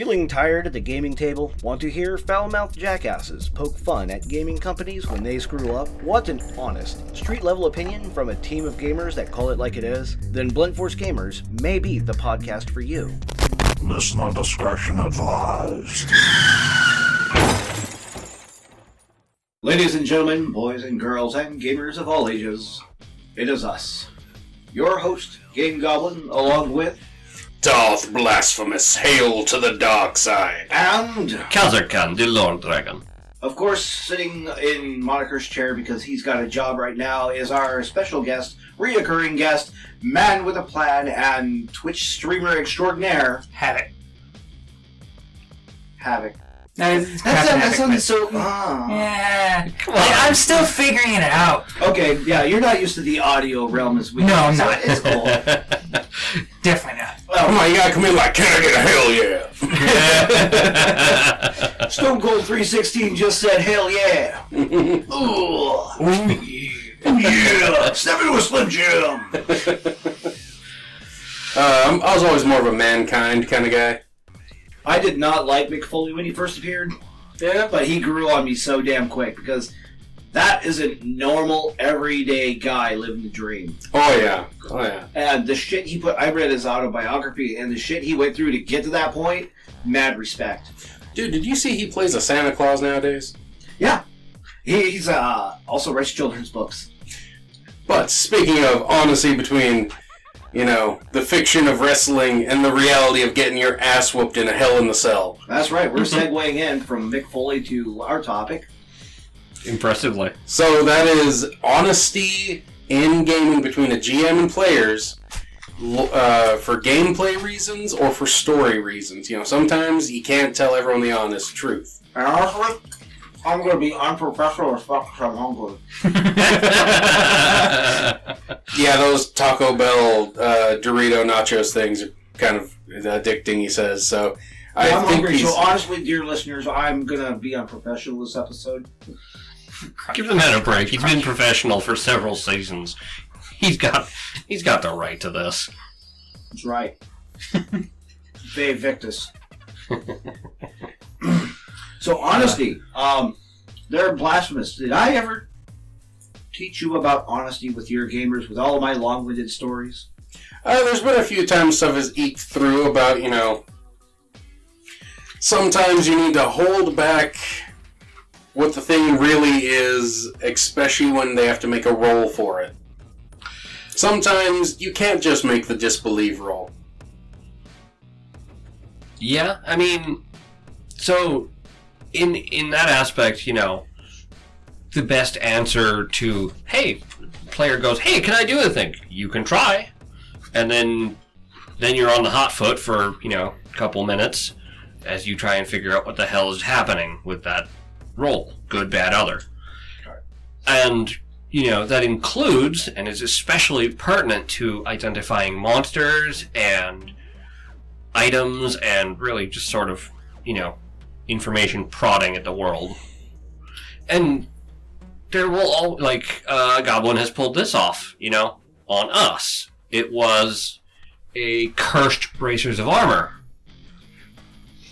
Feeling tired at the gaming table? Want to hear foul-mouthed jackasses poke fun at gaming companies when they screw up? Want an honest, street-level opinion from a team of gamers that call it like it is? Then Blunt Force Gamers may be the podcast for you. Listener discretion advised. Ladies and gentlemen, boys and girls, and gamers of all ages, it is us. Your host, Game Goblin, along with, Darth Blasphemous, hail to the dark side. and, Kazurkan, the Lord Dragon. of course, sitting in Moniker's chair because he's got a job right now, is our special guest, reoccurring guest, man with a plan, and Twitch streamer extraordinaire, Havoc. Havoc. That, That, sound- that sounded so. ah. Yeah. Come on. I, am still figuring it out. Okay, yeah, you're not used to the audio realm as we No, are, I'm so not. It's cool. Definitely not. Come Well, on, you gotta come in like, can I get a hell yeah? Stone Cold 316 just said, hell yeah. Ooh. Yeah. Step into a Slim Jim. Um, I was always more of a mankind kind of guy. I did not like Mick Foley when he first appeared, Yeah, but he grew on me so damn quick because that is a normal, everyday guy living the dream. Oh yeah. Oh yeah. And the shit he put, I read his autobiography, and the shit he went through to get to that point, mad respect. Dude, did you see he plays a Santa Claus nowadays? Yeah. He, he's uh, also writes children's books. But speaking of honesty between, you know, the fiction of wrestling and the reality of getting your ass whooped in a hell in the cell. That's right, we're segueing in from Mick Foley to our topic. Impressively. So that is honesty in gaming between a GM and players uh, for gameplay reasons or for story reasons. You know, sometimes you can't tell everyone the honest truth. And honestly, I'm gonna be unprofessional as fuck because I'm hungry. Yeah, those Taco Bell uh, Dorito nachos things are kind of addicting, he says. So I I'm think hungry, he's, so honestly, dear listeners, I'm gonna be unprofessional this episode. Give the man a break. He's been professional for several seasons. He's got he's got the right to this. That's right. Ve Victus. so honesty, um, they're blasphemous. Did I ever teach you about honesty with your gamers with all of my long-winded stories? Uh, there's been a few times stuff has eked through about, you know, sometimes you need to hold back what the thing really is, especially when they have to make a roll for it. Sometimes you can't just make the disbelieve roll. Yeah, I mean, so in in that aspect, you know, the best answer to hey, player goes, hey, can I do the thing? You can try, and then then you're on the hot foot for you know a couple minutes as you try and figure out what the hell is happening with that roll, good, bad, other, and you know that includes and is especially pertinent to identifying monsters and items and really just sort of, you know, information prodding at the world. And there will all like uh, Goblin has pulled this off, you know, on us. It was a cursed bracers of armor.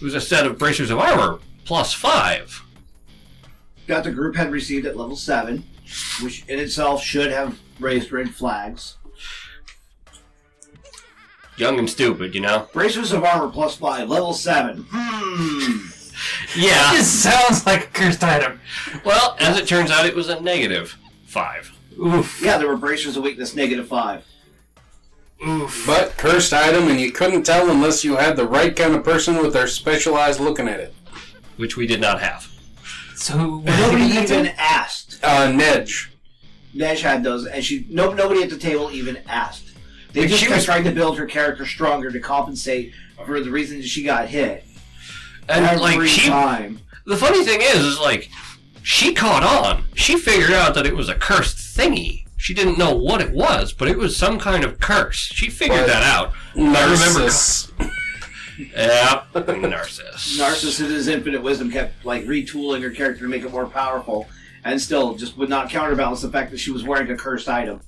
It was a set of bracers of armor plus five. Got the group had received at level seven, which in itself should have raised red flags. Young and stupid, you know. Bracers of armor plus five, level seven. Hmm. Yeah. This sounds like a cursed item. Well, as it turns out, it was a negative five. Oof. Yeah, there were bracers of weakness negative five. Oof. But cursed item, and you couldn't tell unless you had the right kind of person with their special eyes looking at it. Which we did not have. So Nobody even asked. Uh, Nedge. Nash had those, and she no nobody at the table even asked. They But just she kept was- trying to build her character stronger to compensate for the reasons she got hit. And Every like she time. The funny thing is, is like, she caught on. She figured out that it was a cursed thingy. She didn't know what it was, but it was some kind of curse. She figured But- that out. I remember. Narcissus. Yeah, Narcissus. Narcissus, in his infinite wisdom, kept like retooling her character to make it more powerful, and still just would not counterbalance the fact that she was wearing a cursed item.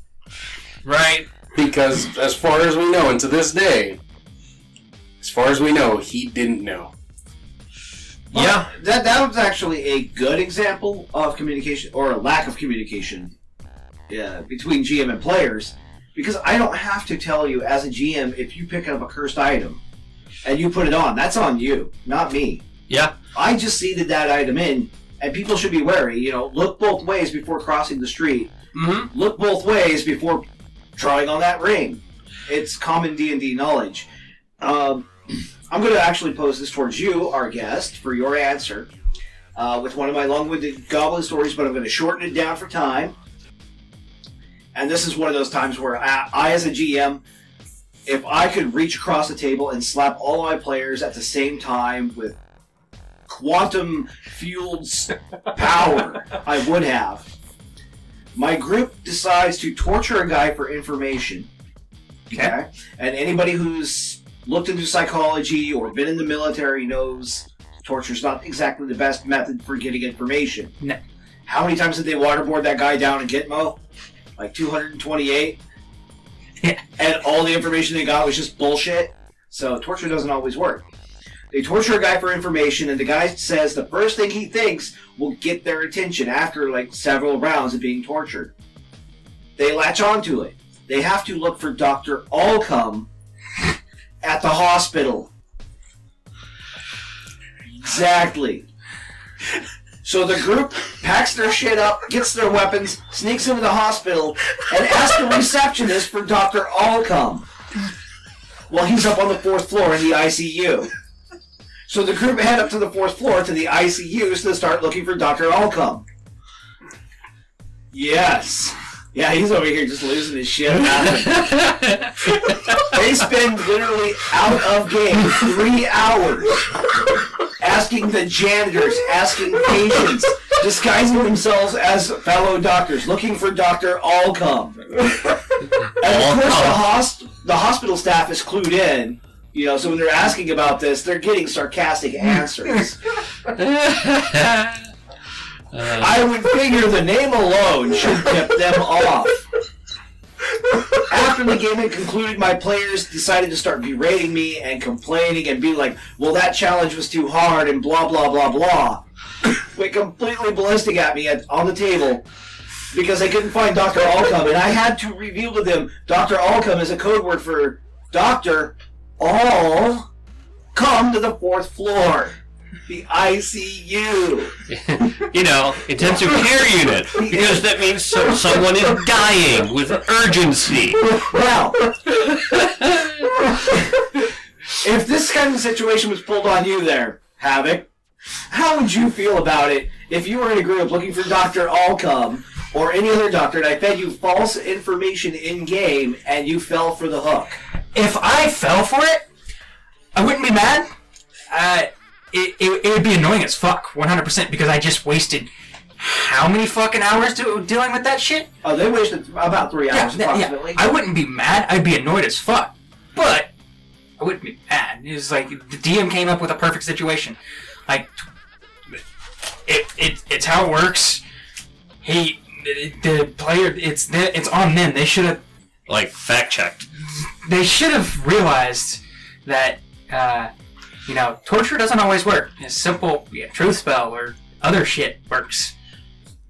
Right? Because as far as we know, and to this day, as far as we know, he didn't know. Yeah. That that was actually a good example of communication or a lack of communication yeah, between GM and players. Because I don't have to tell you as a GM if you pick up a cursed item and you put it on, that's on you, not me. Yeah. I just seeded that item in, and people should be wary. You know, look both ways before crossing the street. Mm-hmm. Look both ways before trying on that ring. It's common D and D knowledge. Um, I'm going to actually pose this towards you, our guest, for your answer. Uh, with one of my long-winded goblin stories, but I'm going to shorten it down for time. And this is one of those times where I, I, as a GM, if I could reach across the table and slap all of my players at the same time with quantum fueled power, I would have. My group decides to torture a guy for information. Okay. And anybody who's looked into psychology or been in the military knows torture's not exactly the best method for getting information. No. How many times did they waterboard that guy down in Gitmo? Like 228? Yeah. And all the information they got was just bullshit. So torture doesn't always work. They torture a guy for information, and the guy says the first thing he thinks will get their attention after like several rounds of being tortured. They latch onto it. They have to look for Dr. Allcome at the hospital. Exactly. So the group packs their shit up, gets their weapons, sneaks into the hospital, and asks the receptionist for Dr. Allcome. Well, he's up on the fourth floor in the ICU. So the group head up to the fourth floor to the ICU to start looking for Dr. Allcome. Yes. Yeah, he's over here just losing his shit. they spend literally out of game three hours asking the janitors, asking patients, disguising themselves as fellow doctors, looking for Dr. Allcome. And of course, the, hosp- the hospital staff is clued in. You know, so when they're asking about this, they're getting sarcastic answers. I uh, would figure the name alone should tip them off. After the game had concluded, my players decided to start berating me and complaining and being like, well, that challenge was too hard and blah, blah, blah, blah. Went completely ballistic at me at, on the table because they couldn't find Dr. Allcome. And I had to reveal to them Dr. Allcome is a code word for Doctor All come to the fourth floor. The ICU. you know, intensive care unit, because that means so, someone is dying with urgency. Now, if this kind of situation was pulled on you there, Havoc, how would you feel about it if you were in a group looking for Dr. Allcome or any other doctor and I fed you false information in game and you fell for the hook? If I fell for it, I wouldn't be mad. Uh, it, it, it would be annoying as fuck, 100%, because I just wasted how many fucking hours do, dealing with that shit? Oh, they wasted about three Yeah, hours that- yeah. approximately. I wouldn't be mad. I'd be annoyed as fuck. But I wouldn't be mad. It's like the DM came up with a perfect situation. Like it, it it's how it works. He the player it's the, it's on them. They should have Like, fact checked. they should have realized that uh, you know torture doesn't always work. A simple yeah, truth spell or other shit works.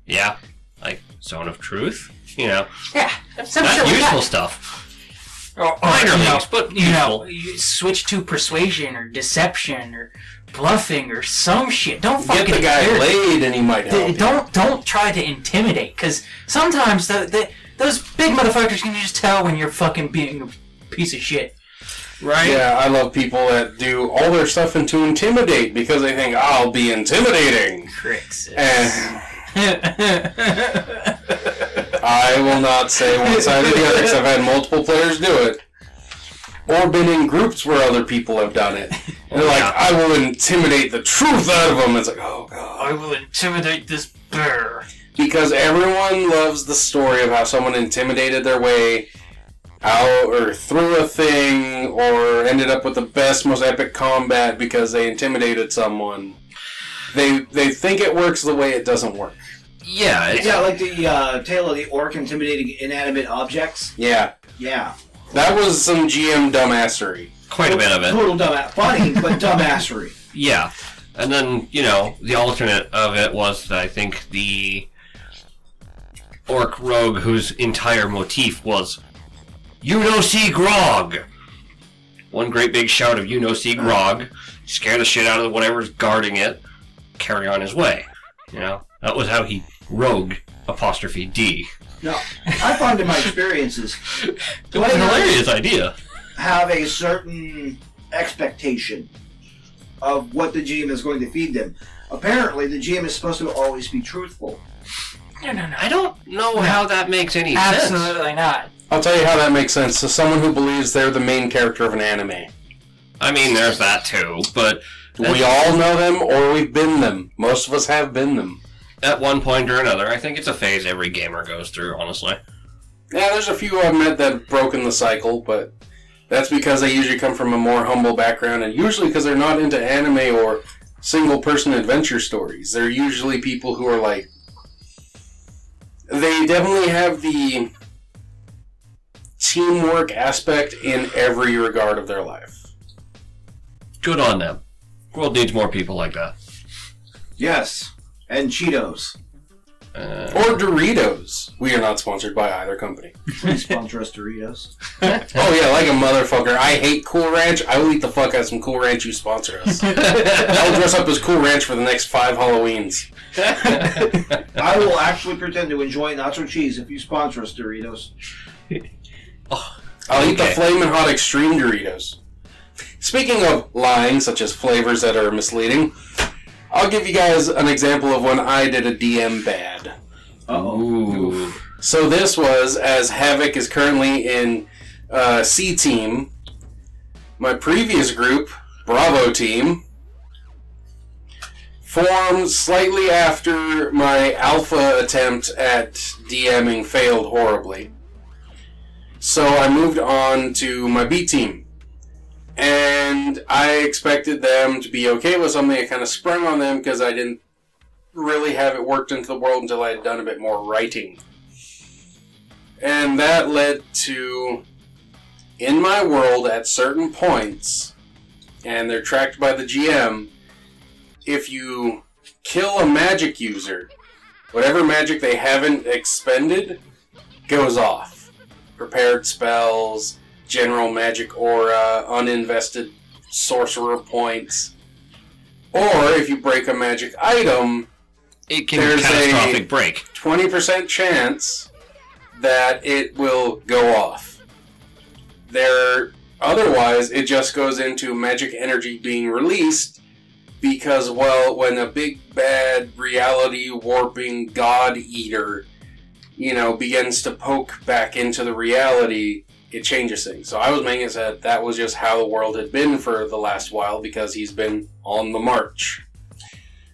Yeah. Like, Zone of Truth? You know, Yeah, some not like useful that. stuff. or, or Minor you know, leagues, but you know, you switch to persuasion or deception or bluffing or some shit. Don't fucking Get fucking the guy dare- laid and he might help. Th- you. Don't don't try to intimidate because sometimes the, the those big motherfuckers can just tell when you're fucking being a piece of shit. Right? Yeah, I love people that do all their stuff and to intimidate because they think I'll be intimidating. Tricks. And eh. I will not say one side or the other because I've had multiple players do it. Or been in groups where other people have done it. And they're like, Yeah. I will intimidate the truth out of them. It's like, oh god. I will intimidate this bear. Because everyone loves the story of how someone intimidated their way out or through a thing or ended up with the best, most epic combat because they intimidated someone. They they think it works the way it doesn't work. Yeah, it's, Yeah, like the uh, tale of the orc intimidating inanimate objects. Yeah. Yeah. That was some GM dumbassery. quite a bit of it. Total dumbass. Funny, but dumbassery. Yeah. And then, you know, the alternate of it was, that I think, the orc rogue whose entire motif was, You no see grog! One great big shout of, You no see grog, scare the shit out of whatever's guarding it, carry on his way. You know, that was how he rogue apostrophe D. No, I found in my experiences, It was an hilarious idea. have a certain expectation of what the GM is going to feed them. Apparently, the GM is supposed to always be truthful. No, no, no. I don't know how that makes any sense. Absolutely not. I'll tell you how that makes sense. To someone who believes they're the main character of an anime. I mean, there's that too, but We all know them, or we've been them. Most of us have been them. at one point or another, I think it's a phase every gamer goes through, honestly. Yeah, there's a few I've met that have broken the cycle, but that's because they usually come from a more humble background, and usually because they're not into anime or single person adventure stories. They're usually people who are like. They definitely have the teamwork aspect in every regard of their life. Good on them. World needs more people like that. Yes, and Cheetos. Uh, Or Doritos. We are not sponsored by either company. Please sponsor us, Doritos. Oh yeah, like a motherfucker. I hate Cool Ranch. I will eat the fuck out of some Cool Ranch. You sponsor us. I'll dress up as Cool Ranch for the next five Halloweens. I will actually pretend to enjoy nacho cheese if you sponsor us, Doritos. I'll eat the Okay. Flamin' Hot Extreme Doritos. Speaking of lying, such as flavors that are misleading, I'll give you guys an example of when I did a DM bad. Uh-oh. So this was as Havoc is currently in uh, C Team. My previous group, Bravo Team, formed slightly after my alpha attempt at DMing failed horribly. So I moved on to my B Team. And I expected them to be okay with something. I kind of sprung on them because I didn't really have it worked into the world until I had done a bit more writing. And that led to, in my world, at certain points, and they're tracked by the GM, if you kill a magic user, whatever magic they haven't expended goes off. Prepared spells, general magic aura, uninvested sorcerer points. Or if you break a magic item, It can There's catastrophic a- break. 20% chance that it will go off. There, otherwise, it just goes into magic energy being released because, well, when a big bad reality warping god eater, you know, begins to poke back into the reality, it changes things. So I was making it that that was just how the world had been for the last while because he's been on the march.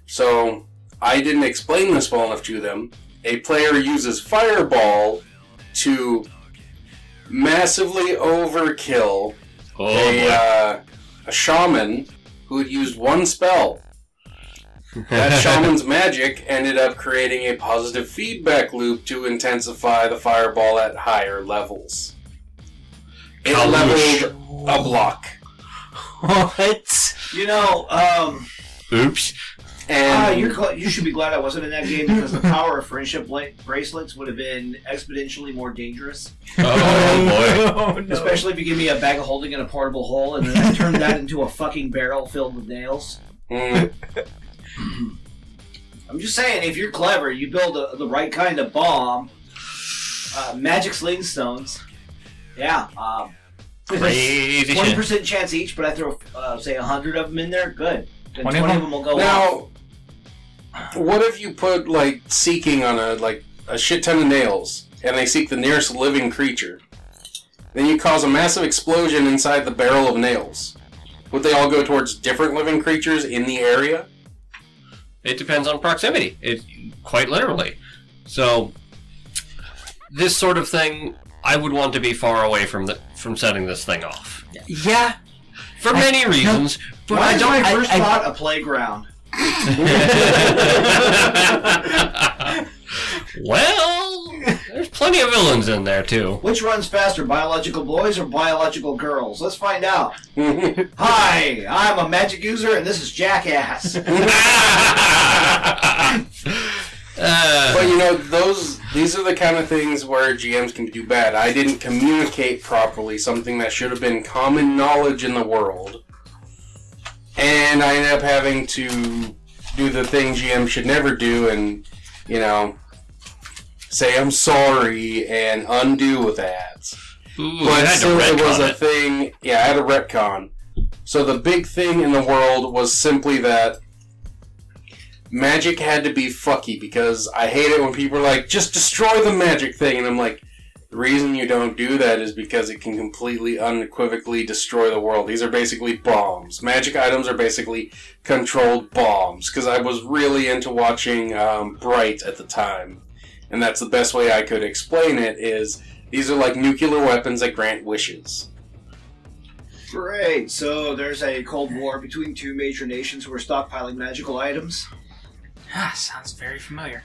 So I didn't explain this well enough to them. A player uses Fireball to massively overkill Oh a, uh, a shaman who had used one spell. That shaman's magic ended up creating a positive feedback loop to intensify the fireball at higher levels. It leveled a block. What? You know, um, Oops. ah, And you're gl- you should be glad I wasn't in that game because the power of friendship bla- bracelets would have been exponentially more dangerous. Oh Oh no. Especially if you give me a bag of holding in a portable hole and then I turn that into a fucking barrel filled with nails. Mm, I'm just saying, if you're clever, you build a, the right kind of bomb. Uh, magic sling stones. Yeah. Um. Crazy Twenty shit. percent chance each, but I throw uh, say a hundred of them in there. Good. Then 20 twenty, of of them will go off. Now, what if you put like seeking on a like a shit ton of nails, and they seek the nearest living creature? Then you cause a massive explosion inside the barrel of nails. Would they all go towards different living creatures in the area? It depends on proximity. It quite literally. So this sort of thing, I would want to be far away from the from setting this thing off Yeah. for many reasons. But Why I is don't. my first I- thought a playground? well, there's plenty of villains in there too. Which runs faster, biological boys or biological girls? Let's find out. Hi, I'm a magic user, and this is Jackass. Uh, But you know, those these are the kind of things where GMs can do bad. I didn't communicate properly something that should have been common knowledge in the world. And I ended up having to do the thing GM should never do and, you know, say I'm sorry and undo that. ooh, But I still, it was a it. thing. Yeah, I had a retcon. So the big thing in the world was simply that magic had to be fucky because I hate it when people are like, just destroy the magic thing. And I'm like, the reason you don't do that is because it can completely unequivocally destroy the world. These are basically bombs. Magic items are basically controlled bombs. Because I was really into watching um, Bright at the time. And that's the best way I could explain it is these are like nuclear weapons that grant wishes. Great. So there's a Cold War between two major nations who are stockpiling magical items. Ah, sounds very familiar.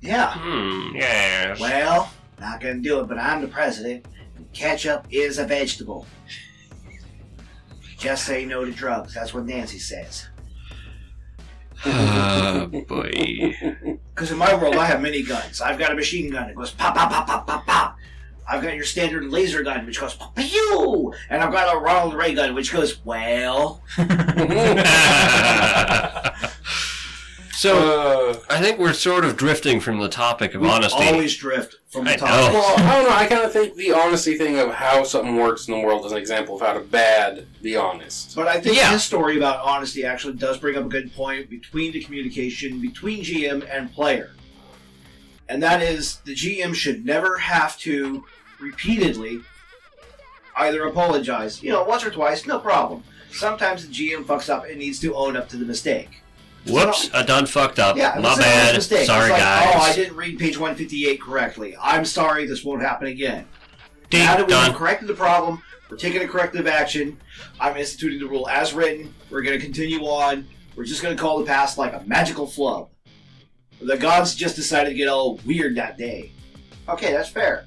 Yeah. Hmm. Yes. Well, not gonna do it, but I'm the president. and Ketchup is a vegetable. Just say no to drugs. That's what Nancy says. Oh boy. Because in my world, I have mini guns. I've got a machine gun that goes pop, pop, pop, pop, pop, pop. I've got your standard laser gun, which goes pew, and I've got a Ronald Ray gun, which goes well. so Uh, I think we're sort of drifting from the topic of honesty. We honesty. always drift from the I top. know. well, I don't know. I kind of think the honesty thing of how something works in the world is an example of how to bad be honest. But I think Yeah. this story about honesty actually does bring up a good point between the communication between GM and player. And that is the GM should never have to repeatedly either apologize, you know, once or twice, no problem. Sometimes the GM fucks up and needs to own up to the mistake. Whoops! I done fucked up. Yeah, My bad. mistake. Sorry, like, guys. Oh, I didn't read page 158 correctly. I'm sorry, this won't happen again. Ding, now that we done. have corrected the problem, we're taking a corrective action. I'm instituting the rule as written. We're going to continue on. We're just going to call the past like a magical flub. The gods just decided to get all weird that day. Okay, that's fair.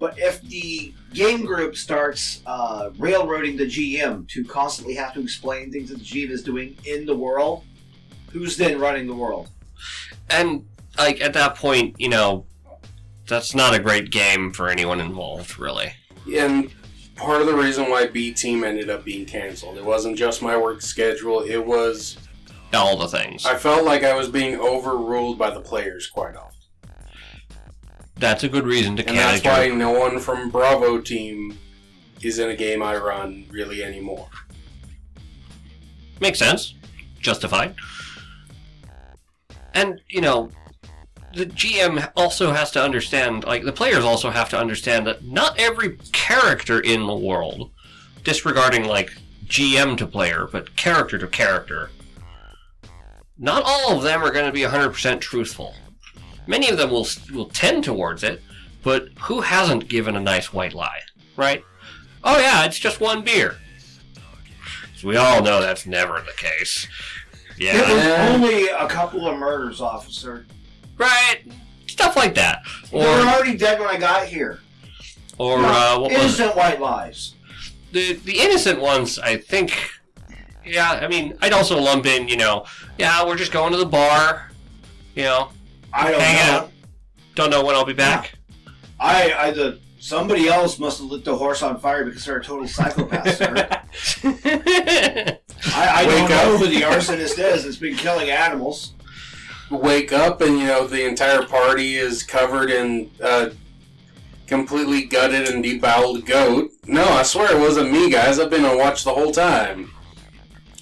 But if the game group starts uh, railroading the GM to constantly have to explain things that the GM is doing in the world, who's then running the world? And like at that point, you know, that's not a great game for anyone involved, really. And part of the reason why B Team ended up being canceled, it wasn't just my work schedule. It was All the things. I felt like I was being overruled by the players quite often. That's a good reason to And that's why no one from Bravo team is in a game I run really anymore. Makes sense. Justified. And, you know, the GM also has to understand, like, the players also have to understand that not every character in the world, disregarding, like, GM to player, but character to character, not all of them are going to be 100% truthful. Many of them will, will tend towards it, but who hasn't given a nice white lie, right? Oh, yeah, it's just one beer. So we all know that's never the case. It Yeah, was only a couple of murders, officer. right. Stuff like that, They were or already dead when I got here. or uh, what was it? Innocent white lies. the the innocent ones? I think. Yeah, I mean, I'd also lump in, you know, yeah, we're just going to the bar, you know, I don't Hang know. out. don't know when I'll be back. I, I, the somebody else must have lit the horse on fire because they're a total psychopath, sir. I, I Wake don't know up. who the arsonist is. It's been killing animals. Wake up and you know the entire party is covered in uh, completely gutted and deboweled goat. No, I swear it wasn't me, guys. I've been on watch the whole time.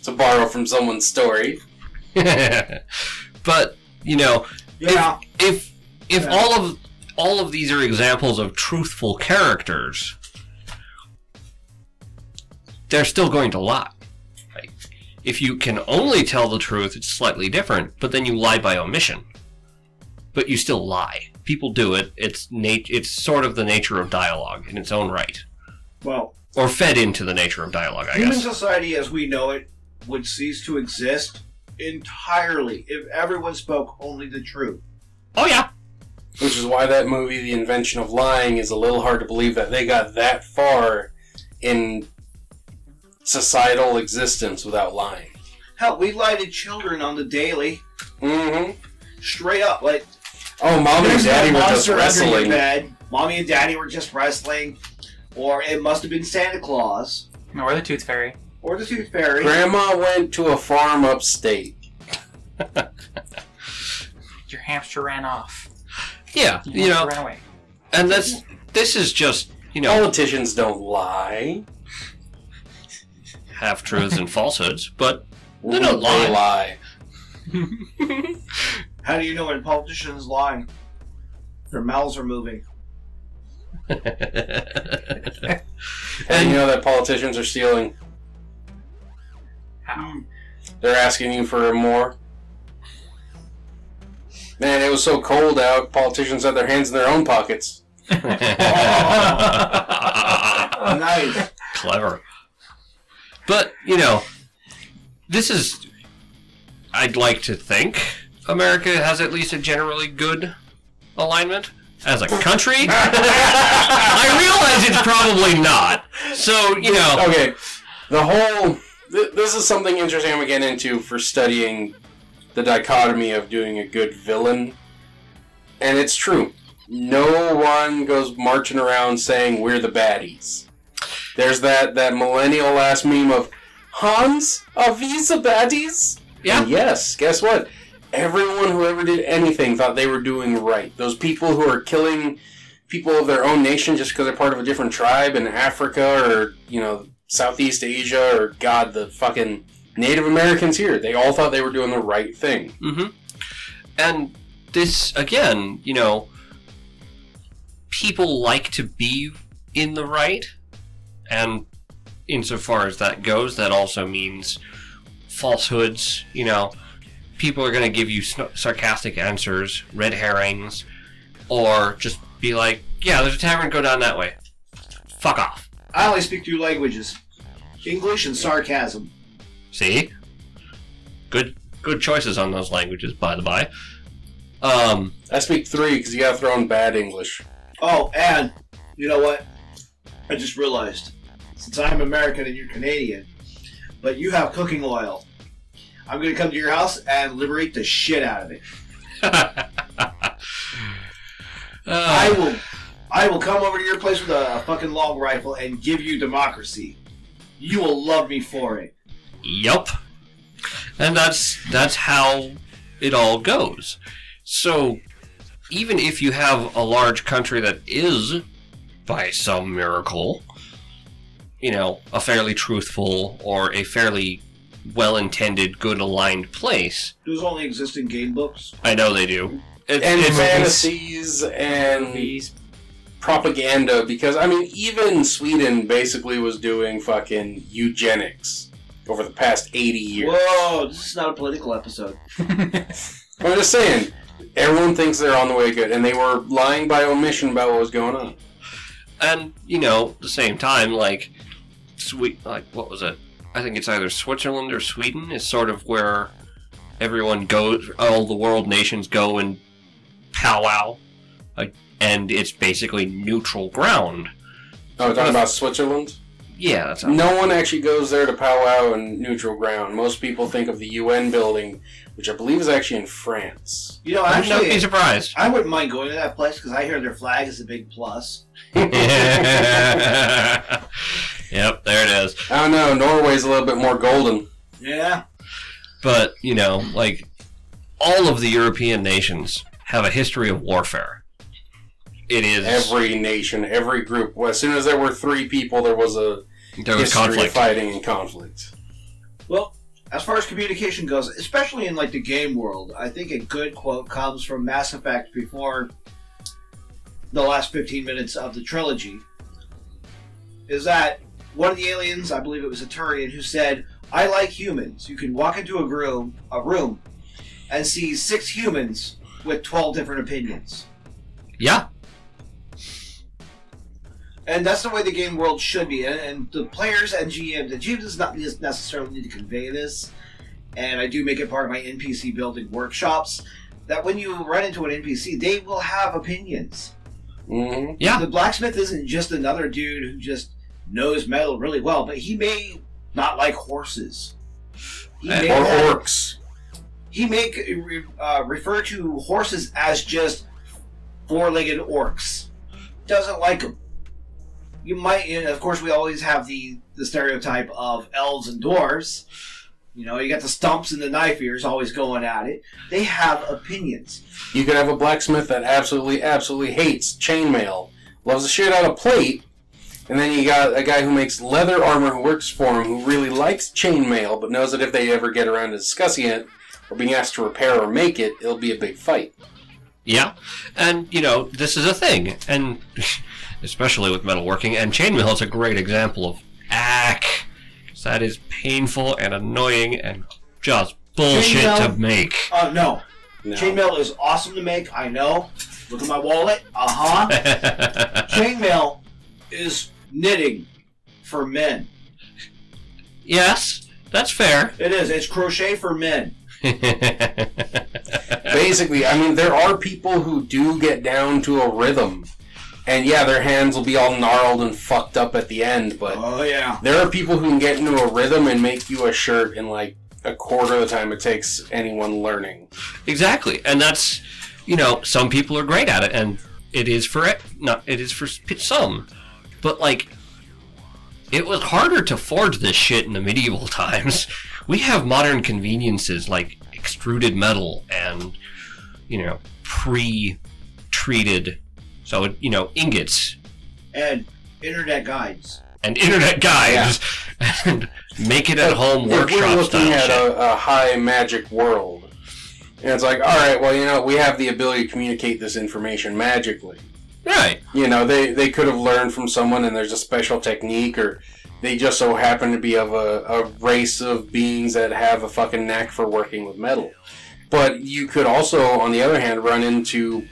To borrow from someone's story. but you know, Yeah. if if Yeah. all of all of these are examples of truthful characters, they're still going to lie. Right? If you can only tell the truth, it's slightly different, but then you lie by omission. But you still lie. People do it. It's nat- it's sort of the nature of dialogue in its own right. Well, Or fed into the nature of dialogue, I guess. human guess. society as we know it would cease to exist entirely if everyone spoke only the truth. Oh yeah. Which is why that movie, The Invention of Lying, is a little hard to believe that they got that far in societal existence without lying. Hell, we lie to children on the daily, Mm-hmm. straight up. Like, Oh, mommy and daddy were just monster under your wrestling. bed. Mommy and daddy were just wrestling, or it must have been Santa Claus Or the Tooth Fairy. or the Tooth Fairy. Grandma went to a farm upstate. Your hamster ran off. Yeah, Your you know, ran away. and that's this is just you know Politicians don't lie. Half truths and falsehoods, but They They don't lie. lie. How do you know when politicians lying? Their mouths are moving. And you know that politicians are stealing. How? Hmm. They're asking you for more. Man, it was so cold out. Politicians had their hands in their own pockets. nice. Clever. But, you know, this is. I'd like to think America has at least a generally good alignment as a country. I realize it's probably not. So, you know. Okay, the whole. Th- this is something interesting I'm going to get into for studying the dichotomy of doing a good villain. And it's true. No one goes marching around saying we're the baddies. There's that, that millennial last meme of Hans, are baddies? Yeah. And yes, guess what? Everyone who ever did anything thought they were doing right. Those people who are killing people of their own nation just because they're part of a different tribe in Africa or, you know, Southeast Asia or, God, the fucking Native Americans here. They all thought they were doing the right thing. Mm-hmm. And this, again, you know, people like to be in the right. And insofar as that goes, that also means falsehoods. You know, people are going to give you sn- sarcastic answers, red herrings, or just be like, yeah, there's a tavern, go down that way. Fuck off. I only speak two languages English and sarcasm. See? Good good choices on those languages, by the by. Um, I speak three because you gotta throw in bad English. Oh, and you know what? I just realized since I'm American and you're Canadian, but you have cooking oil, I'm going to come to your house and liberate the shit out of it. I uh, will. I will come over to your place with a, fucking long rifle and give you democracy. You will love me for it. Yup. And that's that's how it all goes. So even if you have a large country that is by some miracle, you know, a fairly truthful or a fairly well-intended, good aligned place, Those only exist in game books. I know they do. It- And it's- fantasies and These propaganda because I mean even Sweden basically was doing fucking eugenics over the past 80 years. Whoa, this is not a political episode. I'm just saying everyone thinks they're on the way good and they were lying by omission about what was going on. and you know, at the same time, like, sweet, like what was it? I think it's either Switzerland or Sweden is sort of where everyone goes, all the world nations go and powwow, like, and it's basically neutral ground. Oh, we're talking about Switzerland? Yeah, that's how, No one actually goes there to powwow and neutral ground. Most people think of the UN building, which I believe is actually in France. You know, I would not be surprised. I wouldn't mind going to that place because I hear their flag is a big plus. yep, there it is. I don't know, Norway's a little bit more golden. Yeah. But, you know, like, all of the European nations have a history of warfare. It is. Every nation, every group. Well, as soon as there were three people, there was a there was history conflict. of fighting and conflict. Well, as far as communication goes, especially in like the game world, I think a good quote comes from Mass Effect before the last 15 minutes of the trilogy. Is that one of the aliens, I believe it was a Turian, who said, "I like humans. You can walk into a room, a room, and see six humans with 12 different opinions." Yeah. And that's the way the game world should be. And, and the players and GM, the GM does not necessarily need to convey this. And I do make it part of my NPC building workshops that when you run into an NPC, they will have opinions. hmm Yeah. The blacksmith isn't just another dude who just knows metal really well, but he may not like horses. He may, Or have- orcs. he may uh, refer to horses as just four-legged orcs. Doesn't like them. You might, and of course, we always have the the stereotype of elves and dwarves. You know, you got the stumps and the knife ears always going at it. They have opinions. You could have a blacksmith that absolutely, absolutely hates chainmail, loves the shit out of plate, and then you got a guy who makes leather armor who works for him who really likes chainmail, but knows that if they ever get around to discussing it or being asked to repair or make it, it'll be a big fight. Yeah, and you know this is a thing, and especially with metalworking and chainmail, is a great example of ack. That is painful and annoying and just bullshit Chainmail- to make. Uh, no. No. Chainmail is awesome to make. I know. Look at my wallet. Uh huh. Chainmail is knitting for men. yes, that's fair. It is. It's crochet for men. Basically, I mean, there are people who do get down to a rhythm. And yeah, their hands will be all gnarled and fucked up at the end, but Oh yeah. there are people who can get into a rhythm and make you a shirt in like a quarter of the time it takes anyone learning. Exactly, and that's you know some people are great at it, and it is for it. Not it is for some, but like it was harder to forge this shit in the medieval times. We have modern conveniences like extruded metal and you know pre-treated, so you know ingots And internet guides. and internet guides and make it at home If we're looking style at shit. a, a high magic world, and it's like, all right, well, you know, we have the ability to communicate this information magically. Right. You know, they they could have learned from someone, and there's a special technique, or they just so happen to be of a, a race of beings that have a fucking knack for working with metal. But you could also, on the other hand, run into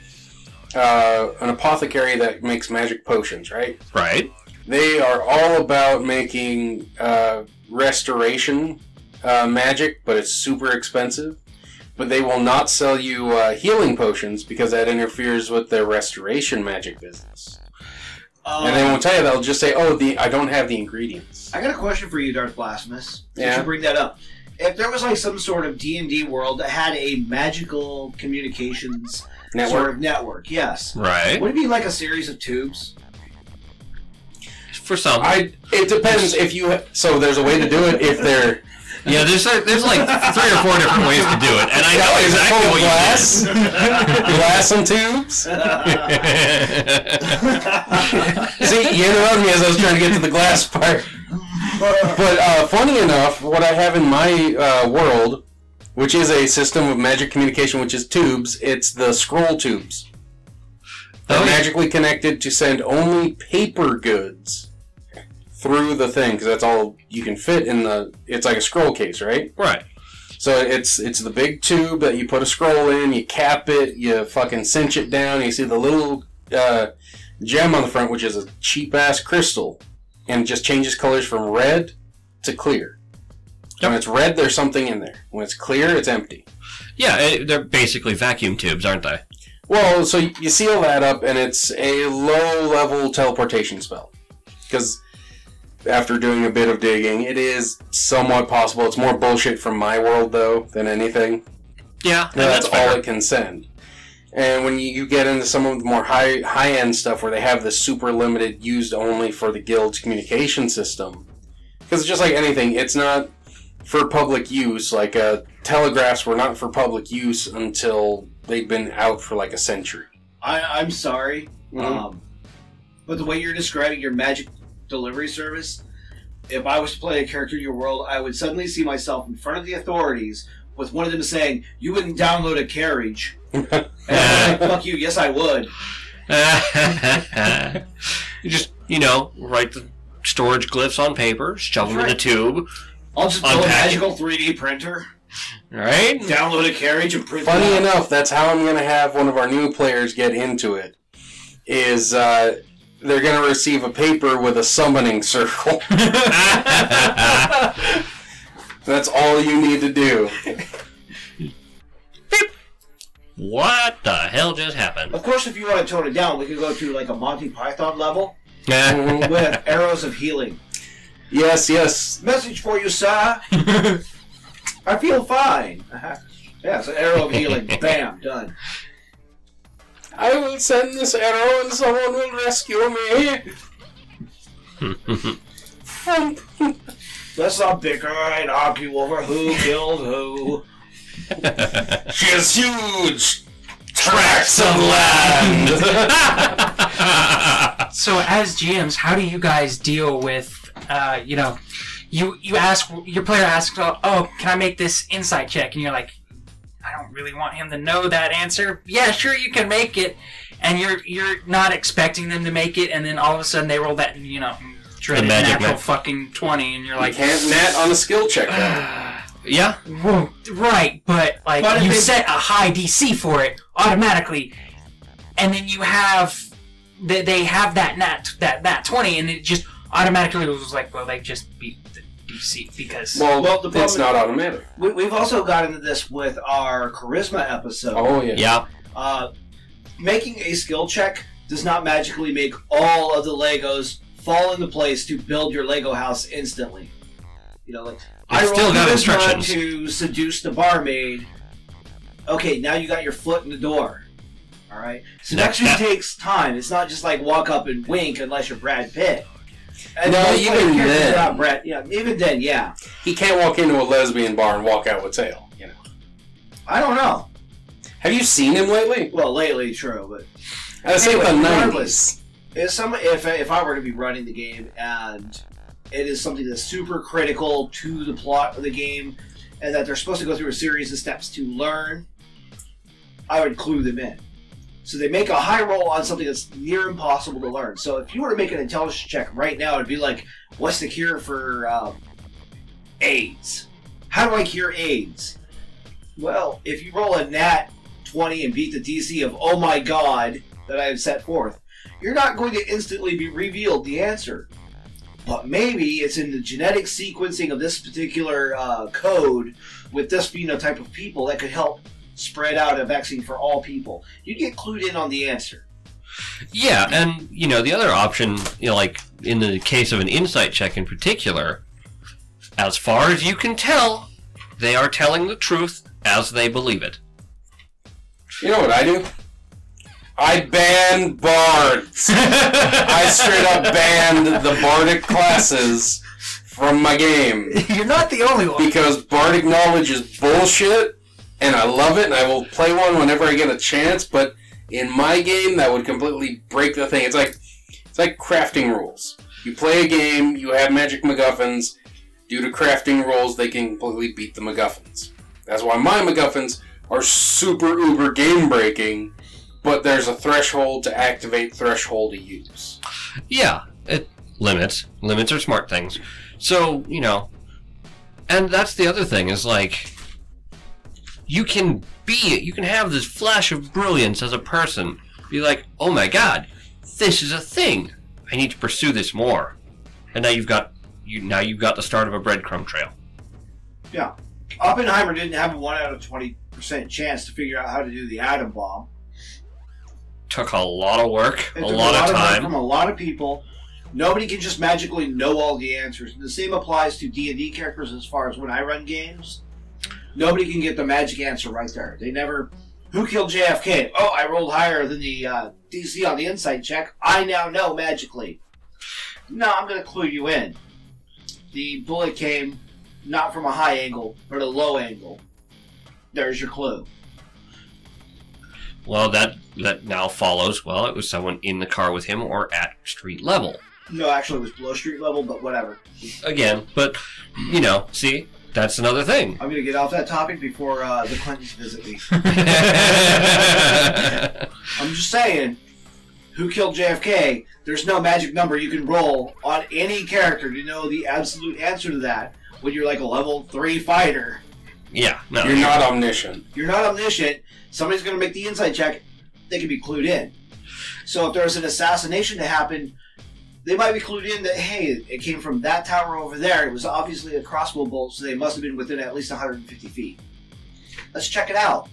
uh, an apothecary that makes magic potions, right? Right. They are all about making uh, restoration uh, magic, but it's super expensive. But they will not sell you uh, healing potions because that interferes with their restoration magic business. Um, and they won't tell you. They'll just say, "Oh, the I don't have the ingredients." I got a question for you, Darth Blasphemous. Since Yeah. you bring that up. If there was like some sort of D and D world that had a magical communications Network. sort of network, yes, Right. would it be like a series of tubes? For some. I. It depends if you. So there's a way to do it if they're. Yeah, there's like, there's like three or four different ways to do it, and I know exactly what glass? glass and tubes. See, you interrupted me as I was trying to get to the glass part. But uh, funny enough, what I have in my uh, world, which is a system of magic communication, which is tubes, it's the scroll tubes. They're Oh, yeah. magically connected to send only paper goods through the thing, because that's all you can fit in the. It's like a scroll case, right? right. So it's it's the big tube that you put a scroll in, you cap it, you fucking cinch it down, you see the little uh, gem on the front, which is a cheap ass crystal, and it just changes colors from red to clear. When it's red, there's something in there. When it's clear, it's empty. Yeah, it, they're basically vacuum tubes, aren't they? Well, so you seal that up, and it's a low level teleportation spell. Because after doing a bit of digging, it is somewhat possible. It's more bullshit from my world, though, than anything. Yeah, and that's, that's all it can send. And when you, you get into some of the more high high end stuff where they have the super limited, used only for the guild's communication system, because just like anything, it's not for public use. Like uh, telegraphs were not for public use until they'd been out for like a century. I, I'm sorry, Mhm. um, but the way you're describing your magic delivery service, if I was to play a character in your world, I would suddenly see myself in front of the authorities with one of them saying, "You wouldn't download a carriage." And I'm like, "Fuck you! Yes, I would." you just, you know, write the storage glyphs on paper, shove them in the tube, I'll just build a magical 3D printer, right? download a carriage, and print. Funny enough, that's how I'm going to have one of our new players get into it. Is uh, they're going to receive a paper with a summoning circle. That's all you need to do. what the hell just happened? Of course, if you want to tone it down, we could go to like a Monty Python level with arrows of healing. Yes, yes. Message for you, sir. I feel fine. yeah, it's an arrow of healing. Bam, done. I will send this arrow and someone will rescue me. Let's not bicker and argue over who killed who. She has huge tracts of land. So, as GMs, how do you guys deal with, uh, you know, you you ask your player asks, oh, oh, can I make this insight check? And you're like, I don't really want him to know that answer. Yeah, sure, you can make it, and you're you're not expecting them to make it, and then all of a sudden they roll that, you know, dreaded magic natural net. fucking twenty, and you're I like, can't net on a skill check. yeah, Whoa, right, but like But you it- set a high DC for it automatically, and then you have they, they have that nat that that twenty, and it just automatically was like, well, they just beat the DC because Well, Well, the it's not automatic. We, we've also got into this with our charisma episode. Oh yeah. yeah. Uh, making a skill check does not magically make all of the Legos fall into place to build your Lego house instantly. You know, like I still rolled got charisma instructions. to seduce the barmaid. Okay, now you got your foot in the door. All right, seduction step. takes time. It's not just like walk up and wink unless you're Brad Pitt. And No, even then. are not Yeah, even then, yeah. He can't walk into a lesbian bar and walk out with tail. You know. I don't know. Have you seen him lately? Well, lately, true, but I say Anyway, the nineties. if some if if I were to be running the game and it is something that's super critical to the plot of the game and that they're supposed to go through a series of steps to learn, I would clue them in. So they make a high roll on something that's near impossible to learn. So if you were to make an intelligence check right now, it'd be like, "What's the cure for um, AIDS? How do I cure AIDS?" Well, if you roll a nat twenty and beat the DC of "Oh my God" that I have set forth, you're not going to instantly be revealed the answer. But maybe it's in the genetic sequencing of this particular uh, code with this phenotype of people that could help spread out a vaccine for all people. You get clued in on the answer. Yeah, and you know the other option, you know, like in the case of an insight check in particular, as far as you can tell, they are telling the truth as they believe it. You know what I do? I ban bards. I straight up banned the bardic classes from my game you're not the only one. because bardic knowledge is bullshit, and I love it, and I will play one whenever I get a chance. But in my game, that would completely break the thing. It's like it's like crafting rules. You play a game, you have magic MacGuffins. Due to crafting rules, they can completely beat the MacGuffins. That's why my MacGuffins are super uber game breaking, but there's a threshold to activate, threshold to use. Yeah, it limits. Limits are smart things. So, you know, and that's the other thing is like you can be it. you can have this flash of brilliance as a person. Be like, "Oh my god, this is a thing. I need to pursue this more." And now you've got you now you've got the start of a breadcrumb trail. Yeah. Oppenheimer didn't have a 1 out of 20% chance to figure out how to do the atom bomb. Took a lot of work, a took lot of time. from a lot of people. Nobody can just magically know all the answers. And the same applies to D and D characters as far as when I run games. Nobody can get the magic answer right there. They never. Who killed JFK? Oh, I rolled higher than the uh, DC on the insight check. I now know magically. No, I'm going to clue you in. The bullet came not from a high angle, but a low angle. There's your clue. Well, that that now follows. Well, it was someone in the car with him or at street level. No, actually, it was below street level, but whatever. Again, but you know, see, that's another thing. I'm going to get off that topic before uh, the Clintons visit me. I'm just saying, who killed JFK? There's no magic number you can roll on any character to know the absolute answer to that when you're like a level 3 fighter. yeah, no, You're not omniscient. You're not omniscient. Somebody's going to make the insight check. They can be clued in. So if there's an assassination to happen, they might be clued in that, hey, it came from that tower over there. It was obviously a crossbow bolt, so they must have been within at least 150 feet. Let's check it out.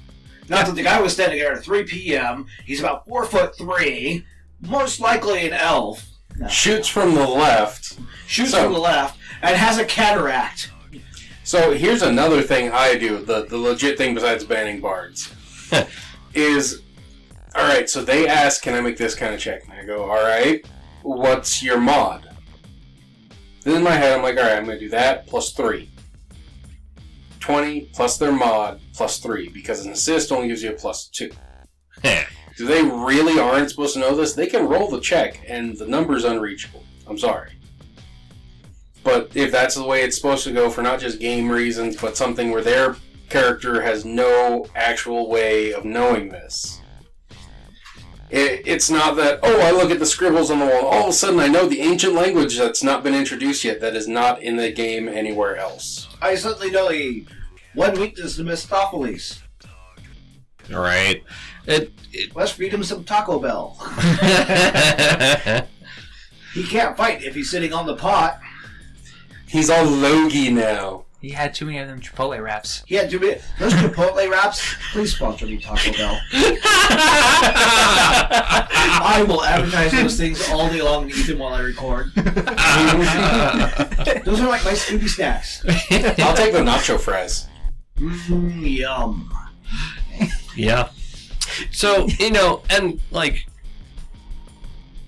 Not that the guy was standing there at 3 p.m. He's about four foot three, most likely an elf. No. Shoots from the left. Shoots So- from the left and has a cataract. So here's another thing I do, the, the legit thing besides banning bards. is alright, so they ask, Can I make this kind of check? And I go, Alright, what's your mod? Then in my head I'm like, alright, I'm gonna do that plus three. 20 plus their mod plus three, because an assist only gives you a plus two. So they really aren't supposed to know this. They can roll the check, and the number's unreachable. I'm sorry. But if that's the way it's supposed to go for not just game reasons, but something where their character has no actual way of knowing this. It, it's not that, oh, I look at the scribbles on the wall, all of a sudden I know the ancient language that's not been introduced yet, that is not in the game anywhere else. I suddenly know the one weakness to Mistopheles. All right. It, Let's feed him some Taco Bell. He can't fight if he's sitting on the pot. He's all logy now. He had too many of them Chipotle wraps. He had to be those Chipotle wraps. Please sponsor me, Taco Bell. I will advertise those things all day long to eat them while I record. Those are like my Scooby snacks. I'll take the nacho fries. Mm, yum. Yeah. So, you know, and like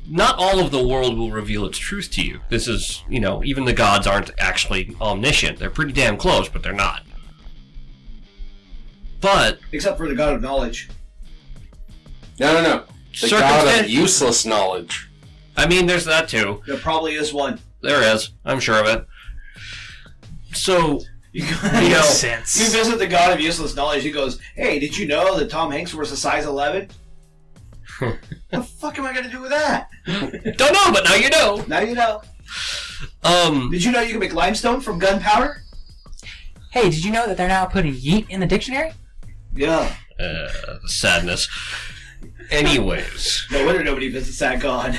not all of the world will reveal its truth to you. This is, you know, even the gods aren't actually omniscient. They're pretty damn close, but they're not. But Except for the God of Knowledge. No, no, no. The god of circumstan- useless knowledge. I mean, there's that too. There probably is one. There is. I'm sure of it. So, You you know, know, sense. you visit the God of Useless Knowledge. He goes, "Hey, did you know that Tom Hanks was a size 11? the fuck am I gonna do with that? don't know, but now you know. Now you know. Um, Did you know you can make limestone from gunpowder? Hey, did you know that they're now putting yeet in the dictionary? Yeah. uh, sadness. Anyways. No wonder nobody visits that God.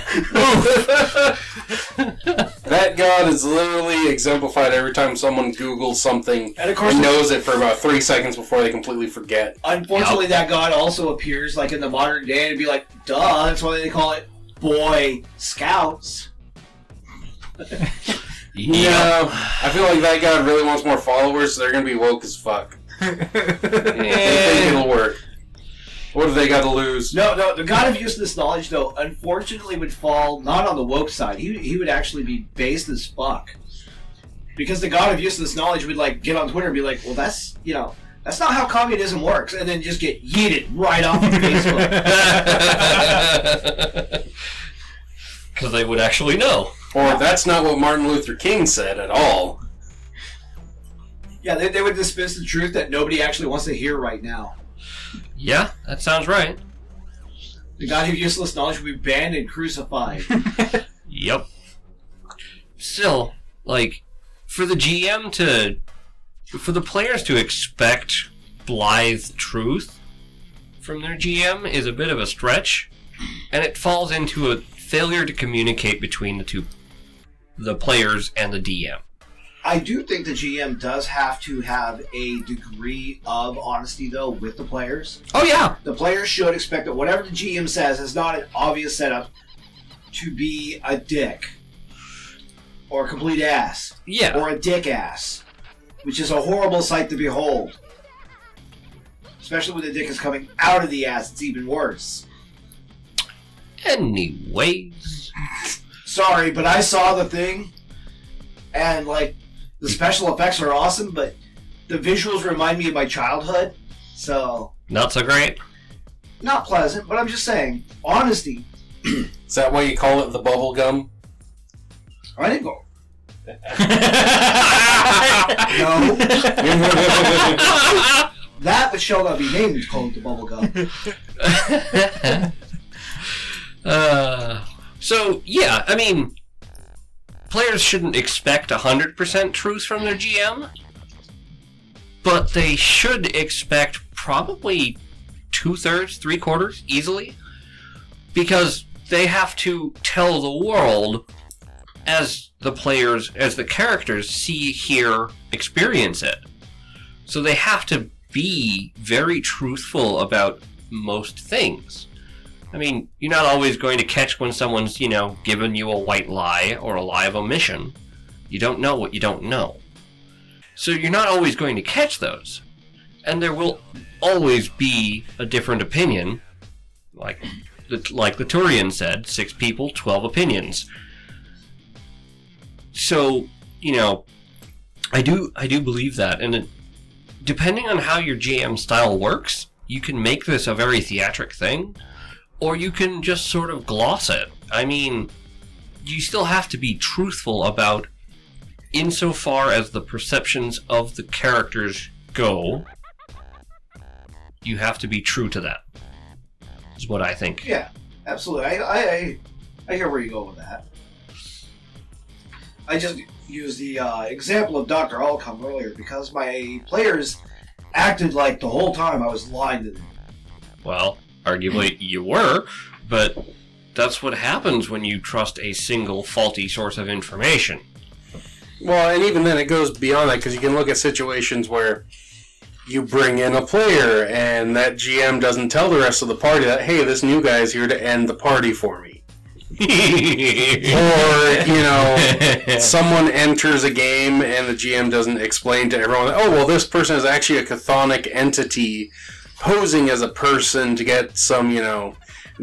That god is literally exemplified every time someone Googles something and of course, and knows it for about three seconds before they completely forget. unfortunately, that God also appears like in the modern day and be like, duh. That's why they call it Boy Scouts. Yeah, I feel like that god really wants more followers, so they're gonna be woke as fuck. They think it'll work. What have they got to lose? No, no, the God of Useless Knowledge, though, unfortunately would fall not on the woke side. He, he would actually be based as fuck. Because the God of Useless Knowledge would, like, get on Twitter and be like, well, that's, you know, that's not how communism works. And then just get yeeted right off of Facebook. Because they would actually know. Or that's not what Martin Luther King said at all. yeah, they, they would dismiss the truth that nobody actually wants to hear right now. Yeah, that sounds right. The God of Useless Knowledge would be banned and crucified. Yep. Still, like, for the GM to. For the players to expect blithe truth from their GM is a bit of a stretch, and it falls into a failure to communicate between the two. The players and the DM. I do think the GM does have to have a degree of honesty, though, with the players. Oh, yeah! the players should expect that whatever the GM says is not an obvious setup to be a dick or a complete ass Yeah. or a dick ass, which is a horrible sight to behold. Especially when the dick is coming out of the ass, it's even worse. Anyways. Sorry, but I saw the thing, and like the special effects are awesome, but the visuals remind me of my childhood, so Not so great. not pleasant. But I'm just saying, honesty. Is that why you call it the bubble gum? I didn't go. No. That which shall not be named is called the bubblegum. uh, so yeah, I mean, players shouldn't expect hundred percent truth from their GM, but they should expect probably two thirds, three quarters, easily, because they have to tell the world as the players, as the characters see, hear, experience it. So they have to be very truthful about most things. I mean, you're not always going to catch when someone's, you know, given you a white lie or a lie of omission. You don't know what you don't know. So you're not always going to catch those. And there will always be a different opinion. Like like the Turian said, six people, 12 opinions. So, you know, I do I do believe that and it, depending on how your GM style works, you can make this a very theatric thing or you can just sort of gloss it. I mean, you still have to be truthful about insofar as the perceptions of the characters go. You have to be true to that. Is what I think. Yeah, absolutely. I, I, I, I hear where you go with that. I just used the uh, example of Dr. Allcom earlier because my players acted like the whole time I was lying to them. Well, arguably you were, but that's what happens when you trust a single faulty source of information. Well, and even then, it goes beyond that because you can look at situations where you bring in a player and that GM doesn't tell the rest of the party that, hey, this new guy is here to end the party for me. Or, you know, someone enters a game and the GM doesn't explain to everyone, oh, well, this person is actually a chthonic entity posing as a person to get some, you know,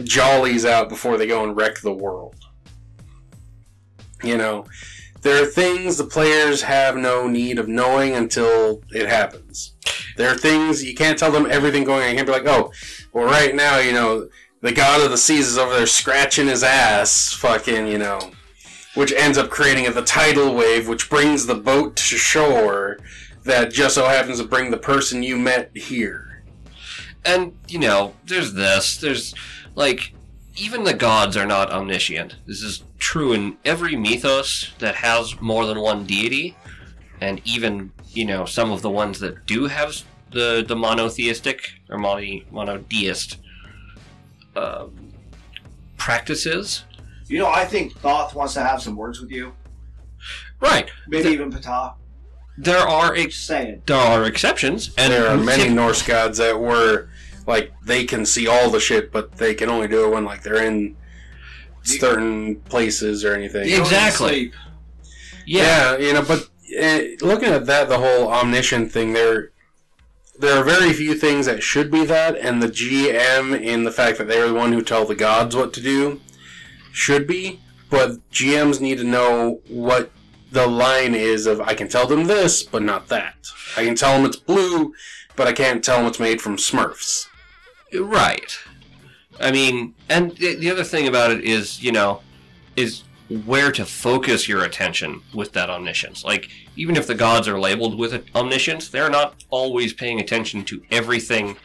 jollies out before they go and wreck the world. You know, there are things the players have no need of knowing until it happens. There are things you can't tell them everything going on. You can't be like, oh, well, right now, you know, the god of the seas is over there scratching his ass, fucking, you know, which ends up creating the tidal wave, which brings the boat to shore. That just so happens to bring the person you met here. And you know, there's this. There's like even the gods are not omniscient. This is true in every mythos that has more than one deity, and even you know some of the ones that do have the the monotheistic or mono, monodeist um, practices. You know, I think Thoth wants to have some words with you. Right. Maybe Th- even Ptah. There are ex- there are exceptions, and there are many Norse gods that were like they can see all the shit, but they can only do it when like they're in certain places or anything. Exactly. Yeah, Yeah, you know, but uh, looking at that, the whole omniscient thing, there, there are very few things that should be that, and the GM, in the fact that they're the one who tell the gods what to do, should be. But GMs need to know what the line is of I can tell them this, but not that. I can tell them it's blue, but I can't tell them it's made from Smurfs. Right. I mean, and the, the other thing about it is, you know, is where to focus your attention with that omniscience. Like, even if the gods are labeled with omniscience, they're not always paying attention to everything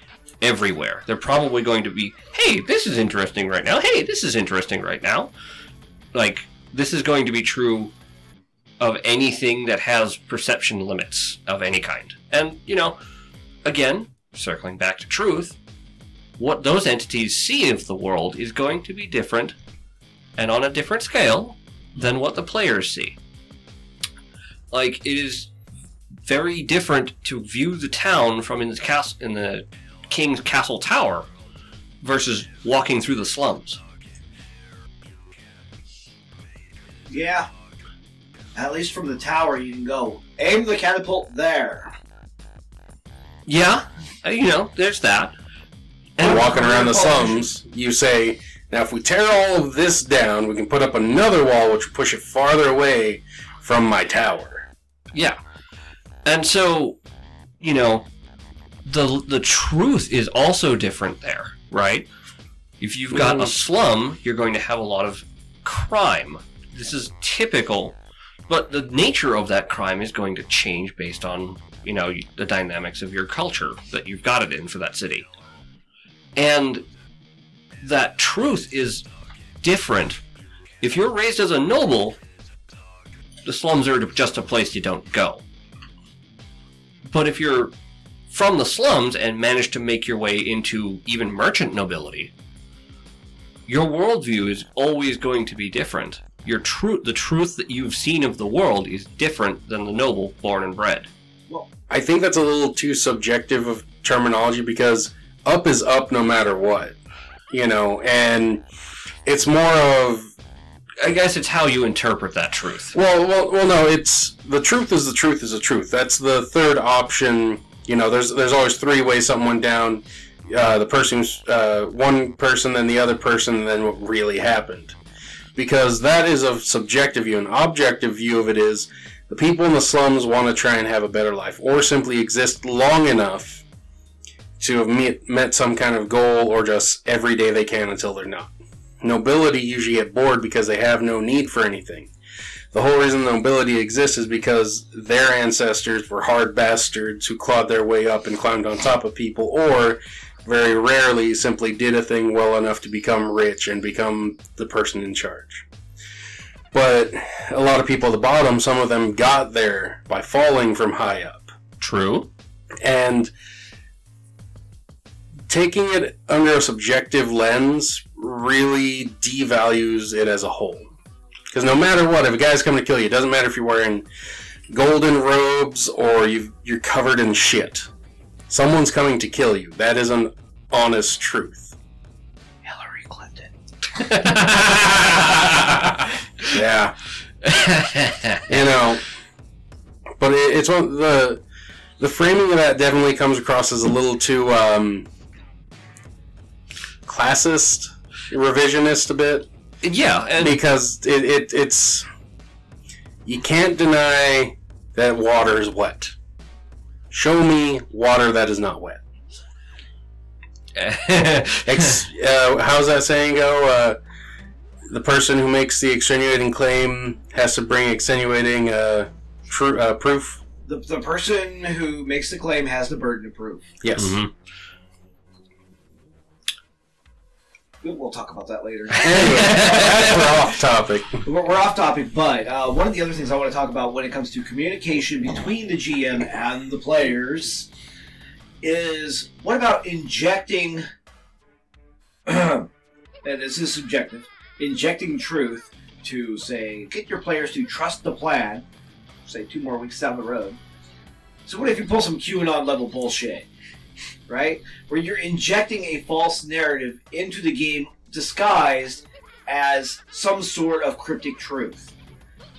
everywhere. They're probably going to be, hey, this is interesting right now. Hey, this is interesting right now. Like, this is going to be true of anything that has perception limits of any kind. And, you know, again, circling back to truth, what those entities see of the world is going to be different and on a different scale than what the players see. Like it is very different to view the town from in the castle in the king's castle tower versus walking through the slums. Yeah. At least from the tower, you can go aim the catapult there. Yeah, uh, you know, there's that. And walking around the slums, you say, now if we tear all of this down, we can put up another wall which will push it farther away from my tower. Yeah. And so, you know, the the truth is also different there, right? If you've got a mm-hmm. slum, you're going to have a lot of crime. This is typical, but the nature of that crime is going to change based on, you know, the dynamics of your culture that you've got it in for that city. And that truth is different. If you're raised as a noble, the slums are just a place you don't go. But if you're from the slums and manage to make your way into even merchant nobility, your worldview is always going to be different. Your truth, the truth that you've seen of the world, is different than the noble born and bred. Well, I think that's a little too subjective of terminology because up is up no matter what, you know, and it's more of I guess it's how you interpret that truth. well, well, well, no, it's the truth is the truth is the truth. That's the third option. You know, there's there's always three ways something went down. Uh, the person's uh, one person, then the other person, then what really happened. Because that is a subjective view. An objective view of it is the people in the slums want to try and have a better life, or simply exist long enough to have met, met some kind of goal, or just every day they can until they're not. Nobility usually get bored because they have no need for anything. The whole reason nobility exists is because their ancestors were hard bastards who clawed their way up and climbed on top of people, or very rarely simply did a thing well enough to become rich and become the person in charge. But a lot of people at the bottom, some of them got there by falling from high up. True. And taking it under a subjective lens really devalues it as a whole. Because no matter what, if a guy's coming to kill you, it doesn't matter if you're wearing golden robes or you you're covered in shit. Someone's coming to kill you. That is an honest truth. Hillary Clinton. Yeah. you know, but it, it's one the the framing of that definitely comes across as a little too um, classist, revisionist a bit yeah, and because it, it it's you can't deny that water is wet. Show me water that is not wet. Ex- uh, how's that saying go? Uh, the person who makes the extenuating claim has to bring extenuating uh, tru- uh, proof. The, the person who makes the claim has the burden of proof. Yes. Mhm. We'll talk about that later. Anyway, we're off topic. We're, we're off topic, but uh, one of the other things I want to talk about when it comes to communication between the GM and the players is what about injecting, and this is subjective, injecting truth to say get your players to trust the plan. Say two more weeks down the road. So what if you pull some QAnon level bullshit, right? Where you're injecting a false narrative into the game disguised as some sort of cryptic truth.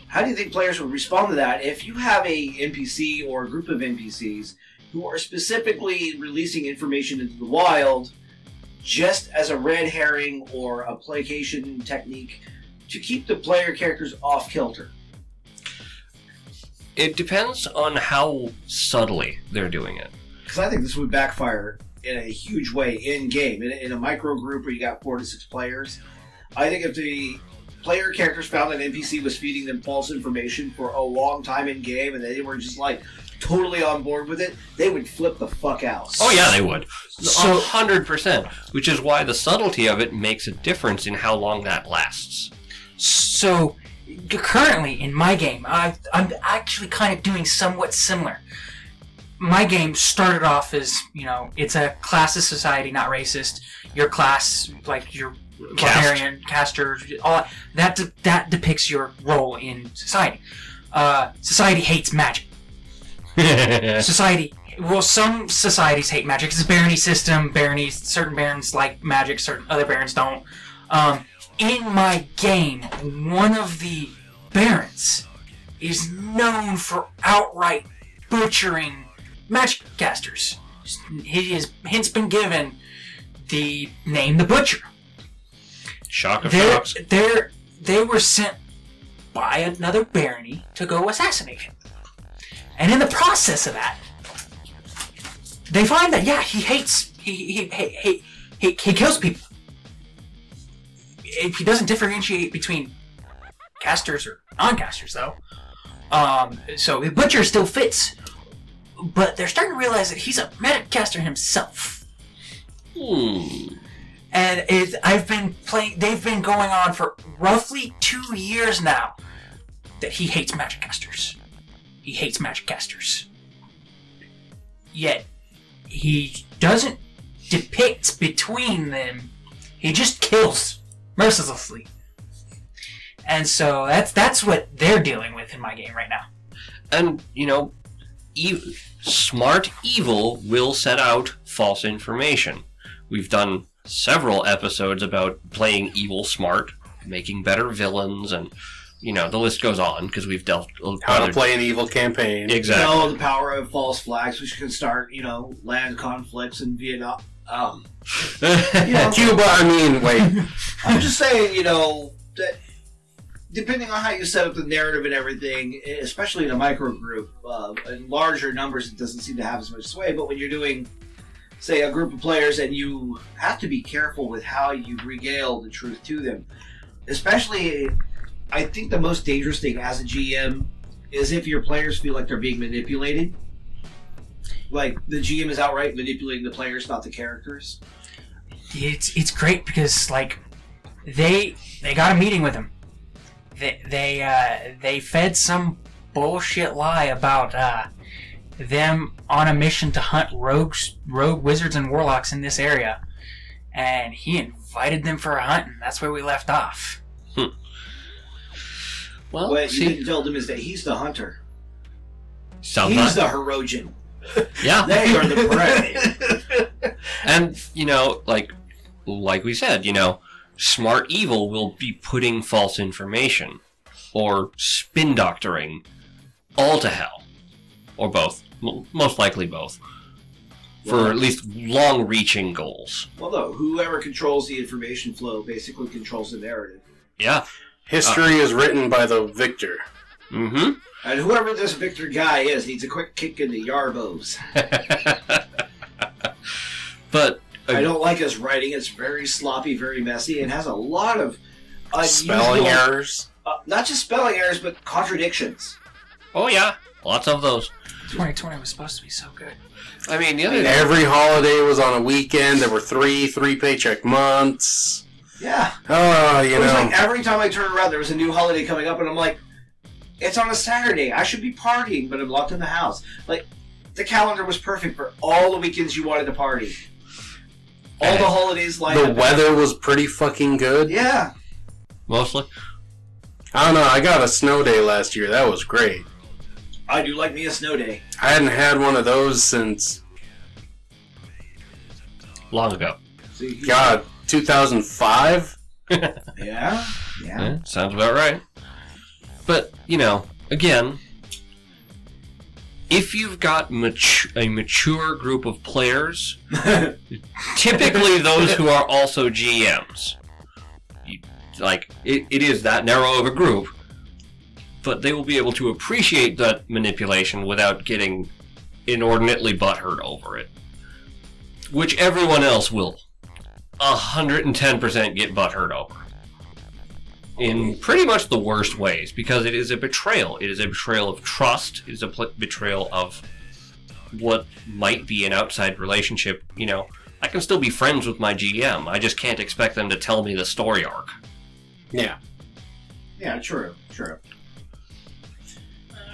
How do you think players would respond to that if you have a NPC or a group of NPCs who are specifically releasing information into the wild just as a red herring or a placation technique to keep the player characters off kilter? it depends on how subtly they're doing it. Because I think this would backfire in a huge way in game. In, in a micro group where you got four to six players, I think if the player characters found an NPC was feeding them false information for a long time in game and they were just like totally on board with it, they would flip the fuck out. Oh yeah, they would. So- A hundred percent. Which is why the subtlety of it makes a difference in how long that lasts. So, currently in my game, I, I'm actually kind of doing somewhat similar. My game started off as, you know, it's a classist society, not racist. Your class, like your Caste. barbarian, caster, all that, de- that depicts your role in society. Uh, society hates magic. Society, well, some societies hate magic. It's a barony system. Baronies, certain barons like magic, certain other barons don't. Um, in my game, one of the barons is known for outright butchering magic casters. He has hence been given the name the Butcher. Shock of They're, shocks. they're, they were sent by another barony to go assassinate him. And in the process of that, they find that, yeah, he hates, he, he, he, he, he, he kills people. If he doesn't differentiate between casters or non-casters, though. Um, so the Butcher still fits. But they're starting to realize that he's a medic caster himself Hmm. and it, I've been playing. They've been going on for roughly two years now. That he hates magic casters. He hates magic casters. Yet he doesn't depict between them. He just kills mercilessly. And so that's that's what they're dealing with in my game right now. And, you know, e- smart evil will set out false information. We've done several episodes about playing evil smart, making better villains, and you know the list goes on because we've dealt How other- to play an evil campaign. exactly. You know, the power of false flags, which can start, you know, land conflicts in Vietnam. Um, you know, Cuba, I mean, wait. I'm just saying, you know, that depending on how you set up the narrative and everything, especially in a micro group, uh, in larger numbers, it doesn't seem to have as much sway. But when you're doing, say, a group of players, and you have to be careful with how you regale the truth to them, especially, I think the most dangerous thing as a GM is if your players feel like they're being manipulated. Like the GM is outright manipulating the players, not the characters. it's it's great because like they they got a meeting with him. They they uh, they fed some bullshit lie about uh, them on a mission to hunt rogues, rogue wizards and warlocks in this area, and he invited them for a hunt, and that's where we left off. well, What you see, didn't tell them is that he's the hunter. sounds He's not- the Herogen. yeah. They are the prey. And you know, like like we said, you know, smart evil will be putting false information or spin doctoring all to hell, or both. M- most likely both, for Well- at least long-reaching goals. well, no, whoever controls the information flow basically controls the narrative. Yeah. History is written by the victor. Mm-hmm. And whoever this Victor guy is needs a quick kick in the yarbos. but uh, I don't like his writing. It's very sloppy, very messy, and has a lot of Spelling errors. Uh, not just spelling errors, but contradictions. oh yeah, lots of those. 2020 was supposed to be so good. I mean, the other Every holiday was on a weekend. There were three three paycheck months. Yeah. Oh, you It was know. like every time I turn around, there was a new holiday coming up, and I'm like, it's on a Saturday. I should be partying, but I'm locked in the house. Like, the calendar was perfect for all the weekends you wanted to party. All the holidays lined The up. weather was pretty fucking good. Yeah. mostly. I don't know. I got a snow day last year. That was great. I do like me a snow day. I hadn't had one of those since Long ago. See, God 2005. Yeah. Yeah. Yeah, sounds about right. But, you know, again, if you've got a mature group of players, typically those who are also GMs, you, like, it, it is that narrow of a group, but they will be able to appreciate that manipulation without getting inordinately butthurt over it. Which everyone else will 110% get butthurt over in pretty much the worst ways because it is a betrayal. It is a betrayal of trust. It is a pl- betrayal of what might be an outside relationship. You know, I can still be friends with my GM. I just can't expect them to tell me the story arc. Yeah. Yeah, true. True.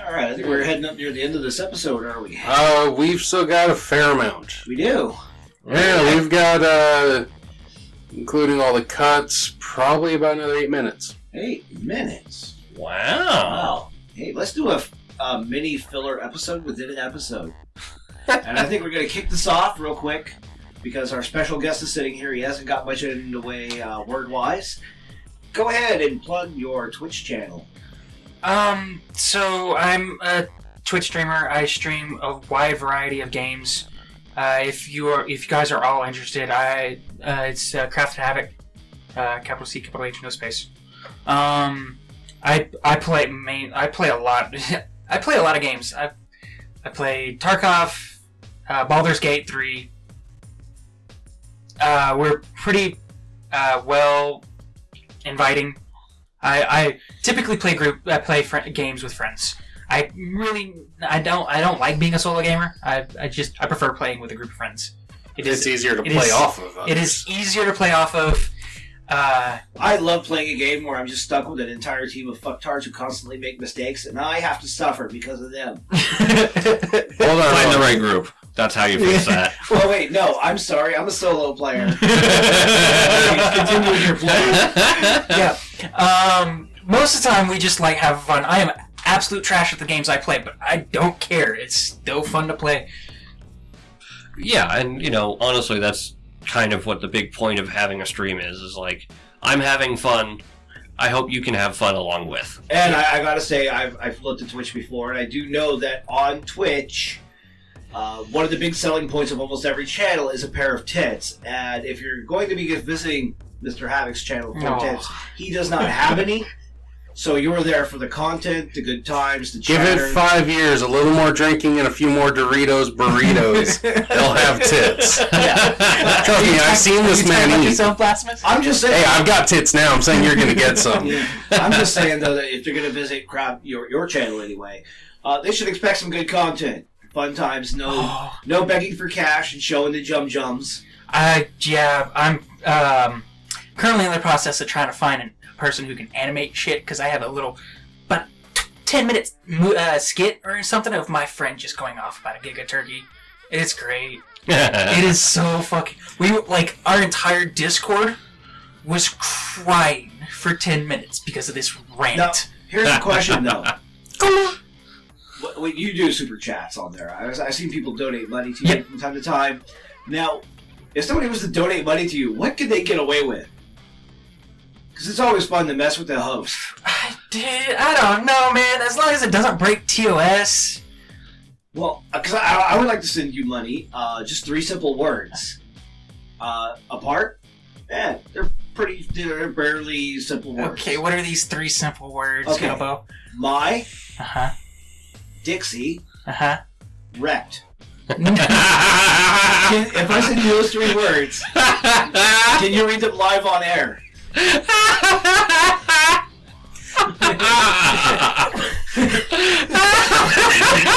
All right, I think we're heading up near the end of this episode, are we? Uh, we've still got a fair amount. We do. Yeah, we've got, uh, including all the cuts, probably about another eight minutes. Eight minutes. Wow. Wow. Hey, let's do a, a mini filler episode within an episode. and I think we're going to kick this off real quick because our special guest is sitting here. He hasn't got much in the way uh, word wise. Go ahead and plug your Twitch channel. Um, so I'm a Twitch streamer. I stream a wide variety of games. Uh, if you are, if you guys are all interested, I uh, it's uh, Crafted Havoc, uh, capital C, capital H, no space. Um, I I play main. I play a lot. I play a lot of games. I I play Tarkov, uh, Baldur's Gate three. Uh, we're pretty uh, well inviting. I, I typically play group. I play fr- games with friends. I really, I don't, I don't like being a solo gamer. I, I just, I prefer playing with a group of friends. It It's easier to play is- off of. it is easier to play off of. Uh, I love playing a game where I'm just stuck with an entire team of fucktards who constantly make mistakes, and I have to suffer because of them. Hold on. Find the right group. That's how you fix that. Oh wait, no, I'm sorry, I'm a solo player. continue your play. yeah. Um, most of the time, we just like have fun. I am absolute trash at the games I play, but I don't care. It's still fun to play. Yeah, and you know, honestly, that's kind of what the big point of having a stream is. Is like, I'm having fun. I hope you can have fun along with. And I, I gotta say, I've, I've looked at Twitch before, and I do know that on Twitch, uh, one of the big selling points of almost every channel is a pair of tits. And if you're going to be visiting Mr. Havoc's channel for No. tits, he does not have any. So you're there for the content, the good times, the Give it five years, a little more drinking, and a few more Doritos burritos. They'll have tits. Trust me, I've seen this You man about eat. yourself, Blasphemous? I'm just saying. Hey, I've got tits now. I'm saying you're gonna get some. I'm just saying though that if they're gonna visit crap your your channel anyway, uh, they should expect some good content, fun times, no Oh. no begging for cash and showing the jum jums. I yeah, I'm um, currently in the process of trying to find a person who can animate shit because I have a little, but t- ten minutes uh, skit or something of my friend just going off about a giga turkey. It's great. It is so fucking. We like our entire Discord was crying for ten minutes because of this rant. Now, here's the question though. What, what you do super chats on there. I, I've seen people donate money to you Yeah. from time to time. Now, if somebody was to donate money to you, what could they get away with? Because it's always fun to mess with the host. I did. I don't know, man. As long as it doesn't break TOS. Well, because I, I would like to send you money. Uh, just three simple words. Uh, apart? Yeah, they're pretty. They're barely simple words. Okay, what are these three simple words, Okay. Gilbo? My Uh huh. Dixie Uh huh. wrecked. If I send you those three words, can you read them live on air?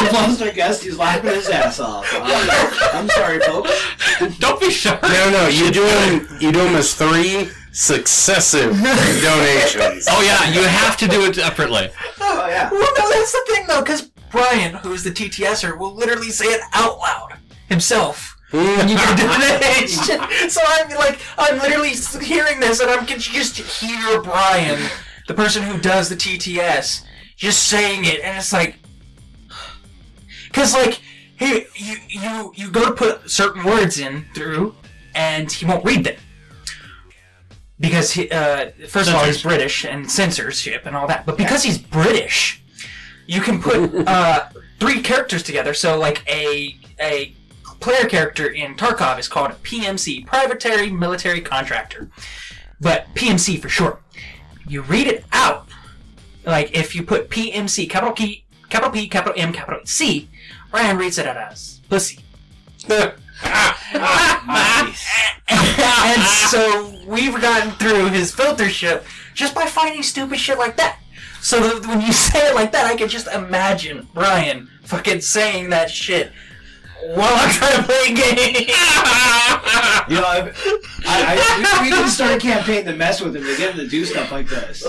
We've lost our guest. He's laughing his ass off. Uh, I'm sorry, folks. Don't be sorry. No, no, you do them. You do them as three successive donations. Oh yeah, you have to do it separately. Oh yeah. Well, no, that's the thing though, because Brian, who is the TTSer, will literally say it out loud himself. When you do donation. so I'm like, I'm literally hearing this, and I'm can just hear Brian, the person who does the TTS, just saying it, and it's like, because like, hey, you you you go to put certain words in through, and he won't read them. Because he, uh, first of all, he's British and censorship and all that. But because he's British, you can put uh, three characters together. So like a a player character in Tarkov is called a PMC, Privatary Military Contractor, but PMC for short. You read it out, like if you put PMC, capital P, capital P, capital M, capital C, Ryan reads it out as pussy. and so we've gotten through his filtership just by finding stupid shit like that. So when you say it like that, I can just imagine Brian fucking saying that shit while I'm trying to play a game. You know, I've, I, I, we, can start a campaign to mess with him to get him to do stuff like this.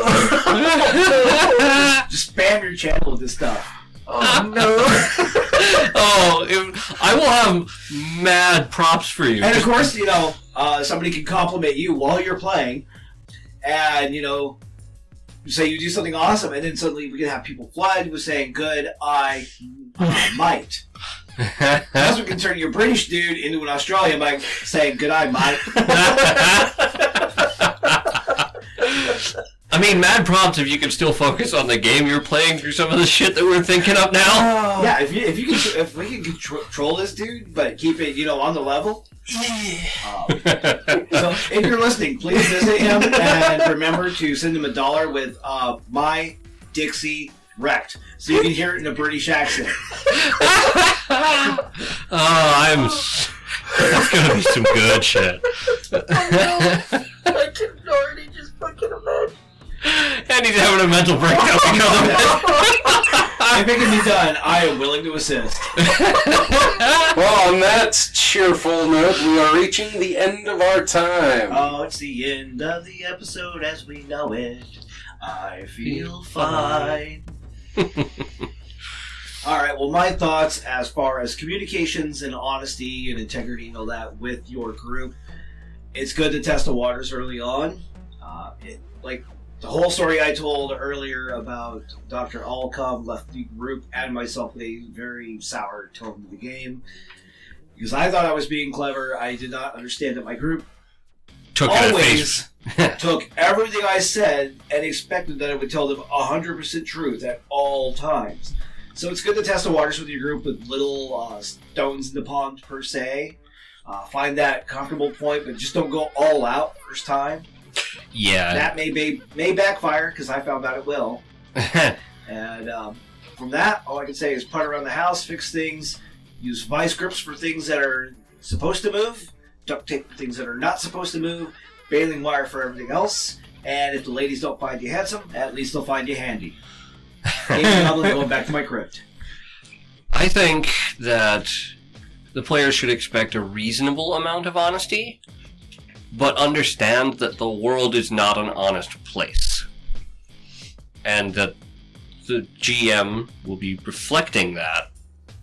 Just spam your channel with this stuff. oh no! Oh, it- I will have mad props for you. And of course, you know, uh, somebody can compliment you while you're playing, and you know, say you do something awesome, and then suddenly we can have people flood with saying, "Good, I uh, might." That's what can turn your British dude into an Australian by saying, "Good, I might." I mean, mad props if you can still focus on the game you're playing through some of the shit that we're thinking up now. yeah, if you if you can if we can control this dude, but keep it you know on the level. Um, so if you're listening, please visit him and remember to send him a dollar with uh, my Dixie wrecked, so you can hear it in a British accent. oh, I'm. s- That's gonna be some good shit. I can already just fucking imagine. And he's having a mental breakdown because of it. If it can be done, I am willing to assist. Well, on that cheerful note, we are reaching the end of our time. Oh, it's the end of the episode as we know it. I feel fine. All right. Well, my thoughts as far as communications and honesty and integrity and all that with your group. It's good to test the waters early on. Uh, it, like the whole story I told earlier about Dr. Alcom left the group and myself with a very sour tone of the game. Because I thought I was being clever, I did not understand that my group Took always took everything I said and expected that I would tell them 100% truth at all times. So it's good to test the waters with your group with little uh, stones in the pond per se. Uh, find that comfortable point, but just don't go all out first time. yeah. That may be, may backfire because I found out it will. And um, from that, all I can say is putt around the house, fix things, use vice grips for things that are supposed to move, duct tape for things that are not supposed to move, baling wire for everything else. And if the ladies don't find you handsome, at least they'll find you handy. Going back to my crypt. I think that the players should expect a reasonable amount of honesty, but understand that the world is not an honest place. And that the GM will be reflecting that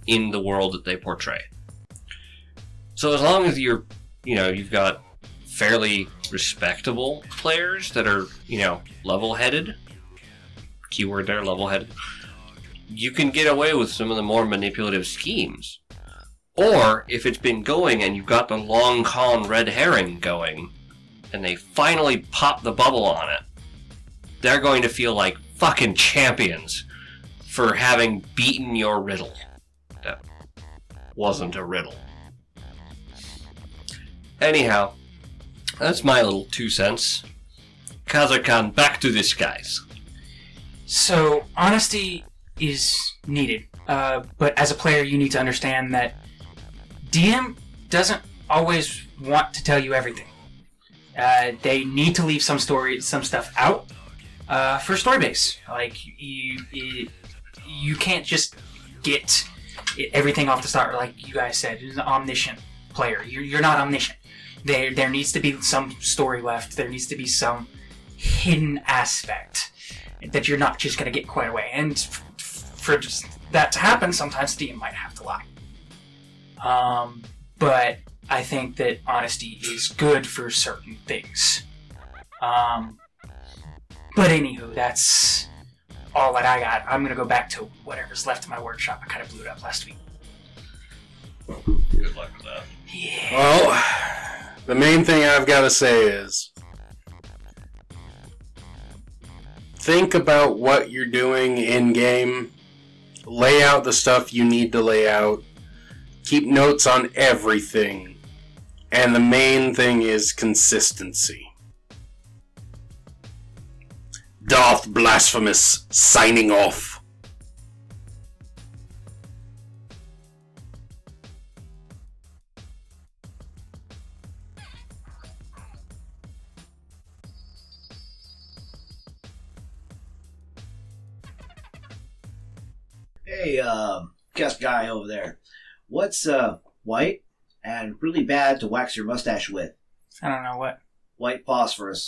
in the world that they portray. So as long as you're, you know, you've got fairly respectable players that are, you know, level-headed, keyword there, level-headed, you can get away with some of the more manipulative schemes. Or if it's been going and you've got the long con red herring going, and they finally pop the bubble on it, they're going to feel like fucking champions for having beaten your riddle. That wasn't a riddle. Anyhow, that's my little two cents. Kazurkan, back to this, guys. So honesty is needed, uh, but as a player, you need to understand that DM doesn't always want to tell you everything. Uh, they need to leave some story, some stuff out uh, for story base. Like you, you, you can't just get everything off the start. Like you guys said, you're an omniscient player. You're, you're not omniscient. There, there needs to be some story left. There needs to be some hidden aspect that you're not just going to get quite away. And f- f- for just that to happen, sometimes the DM might have to lie. Um, but I think that honesty is good for certain things. Um, but anywho, that's all that I got. I'm going to go back to whatever's left of my workshop. I kind of blew it up last week. Good luck with that. Yeah. Well, the main thing I've got to say is think about what you're doing in game, lay out the stuff you need to lay out, keep notes on everything, and the main thing is consistency. Darth Blasphemous signing off. Hey, uh, guest guy over there. What's uh, white and really bad to wax your mustache with? I don't know what. White phosphorus.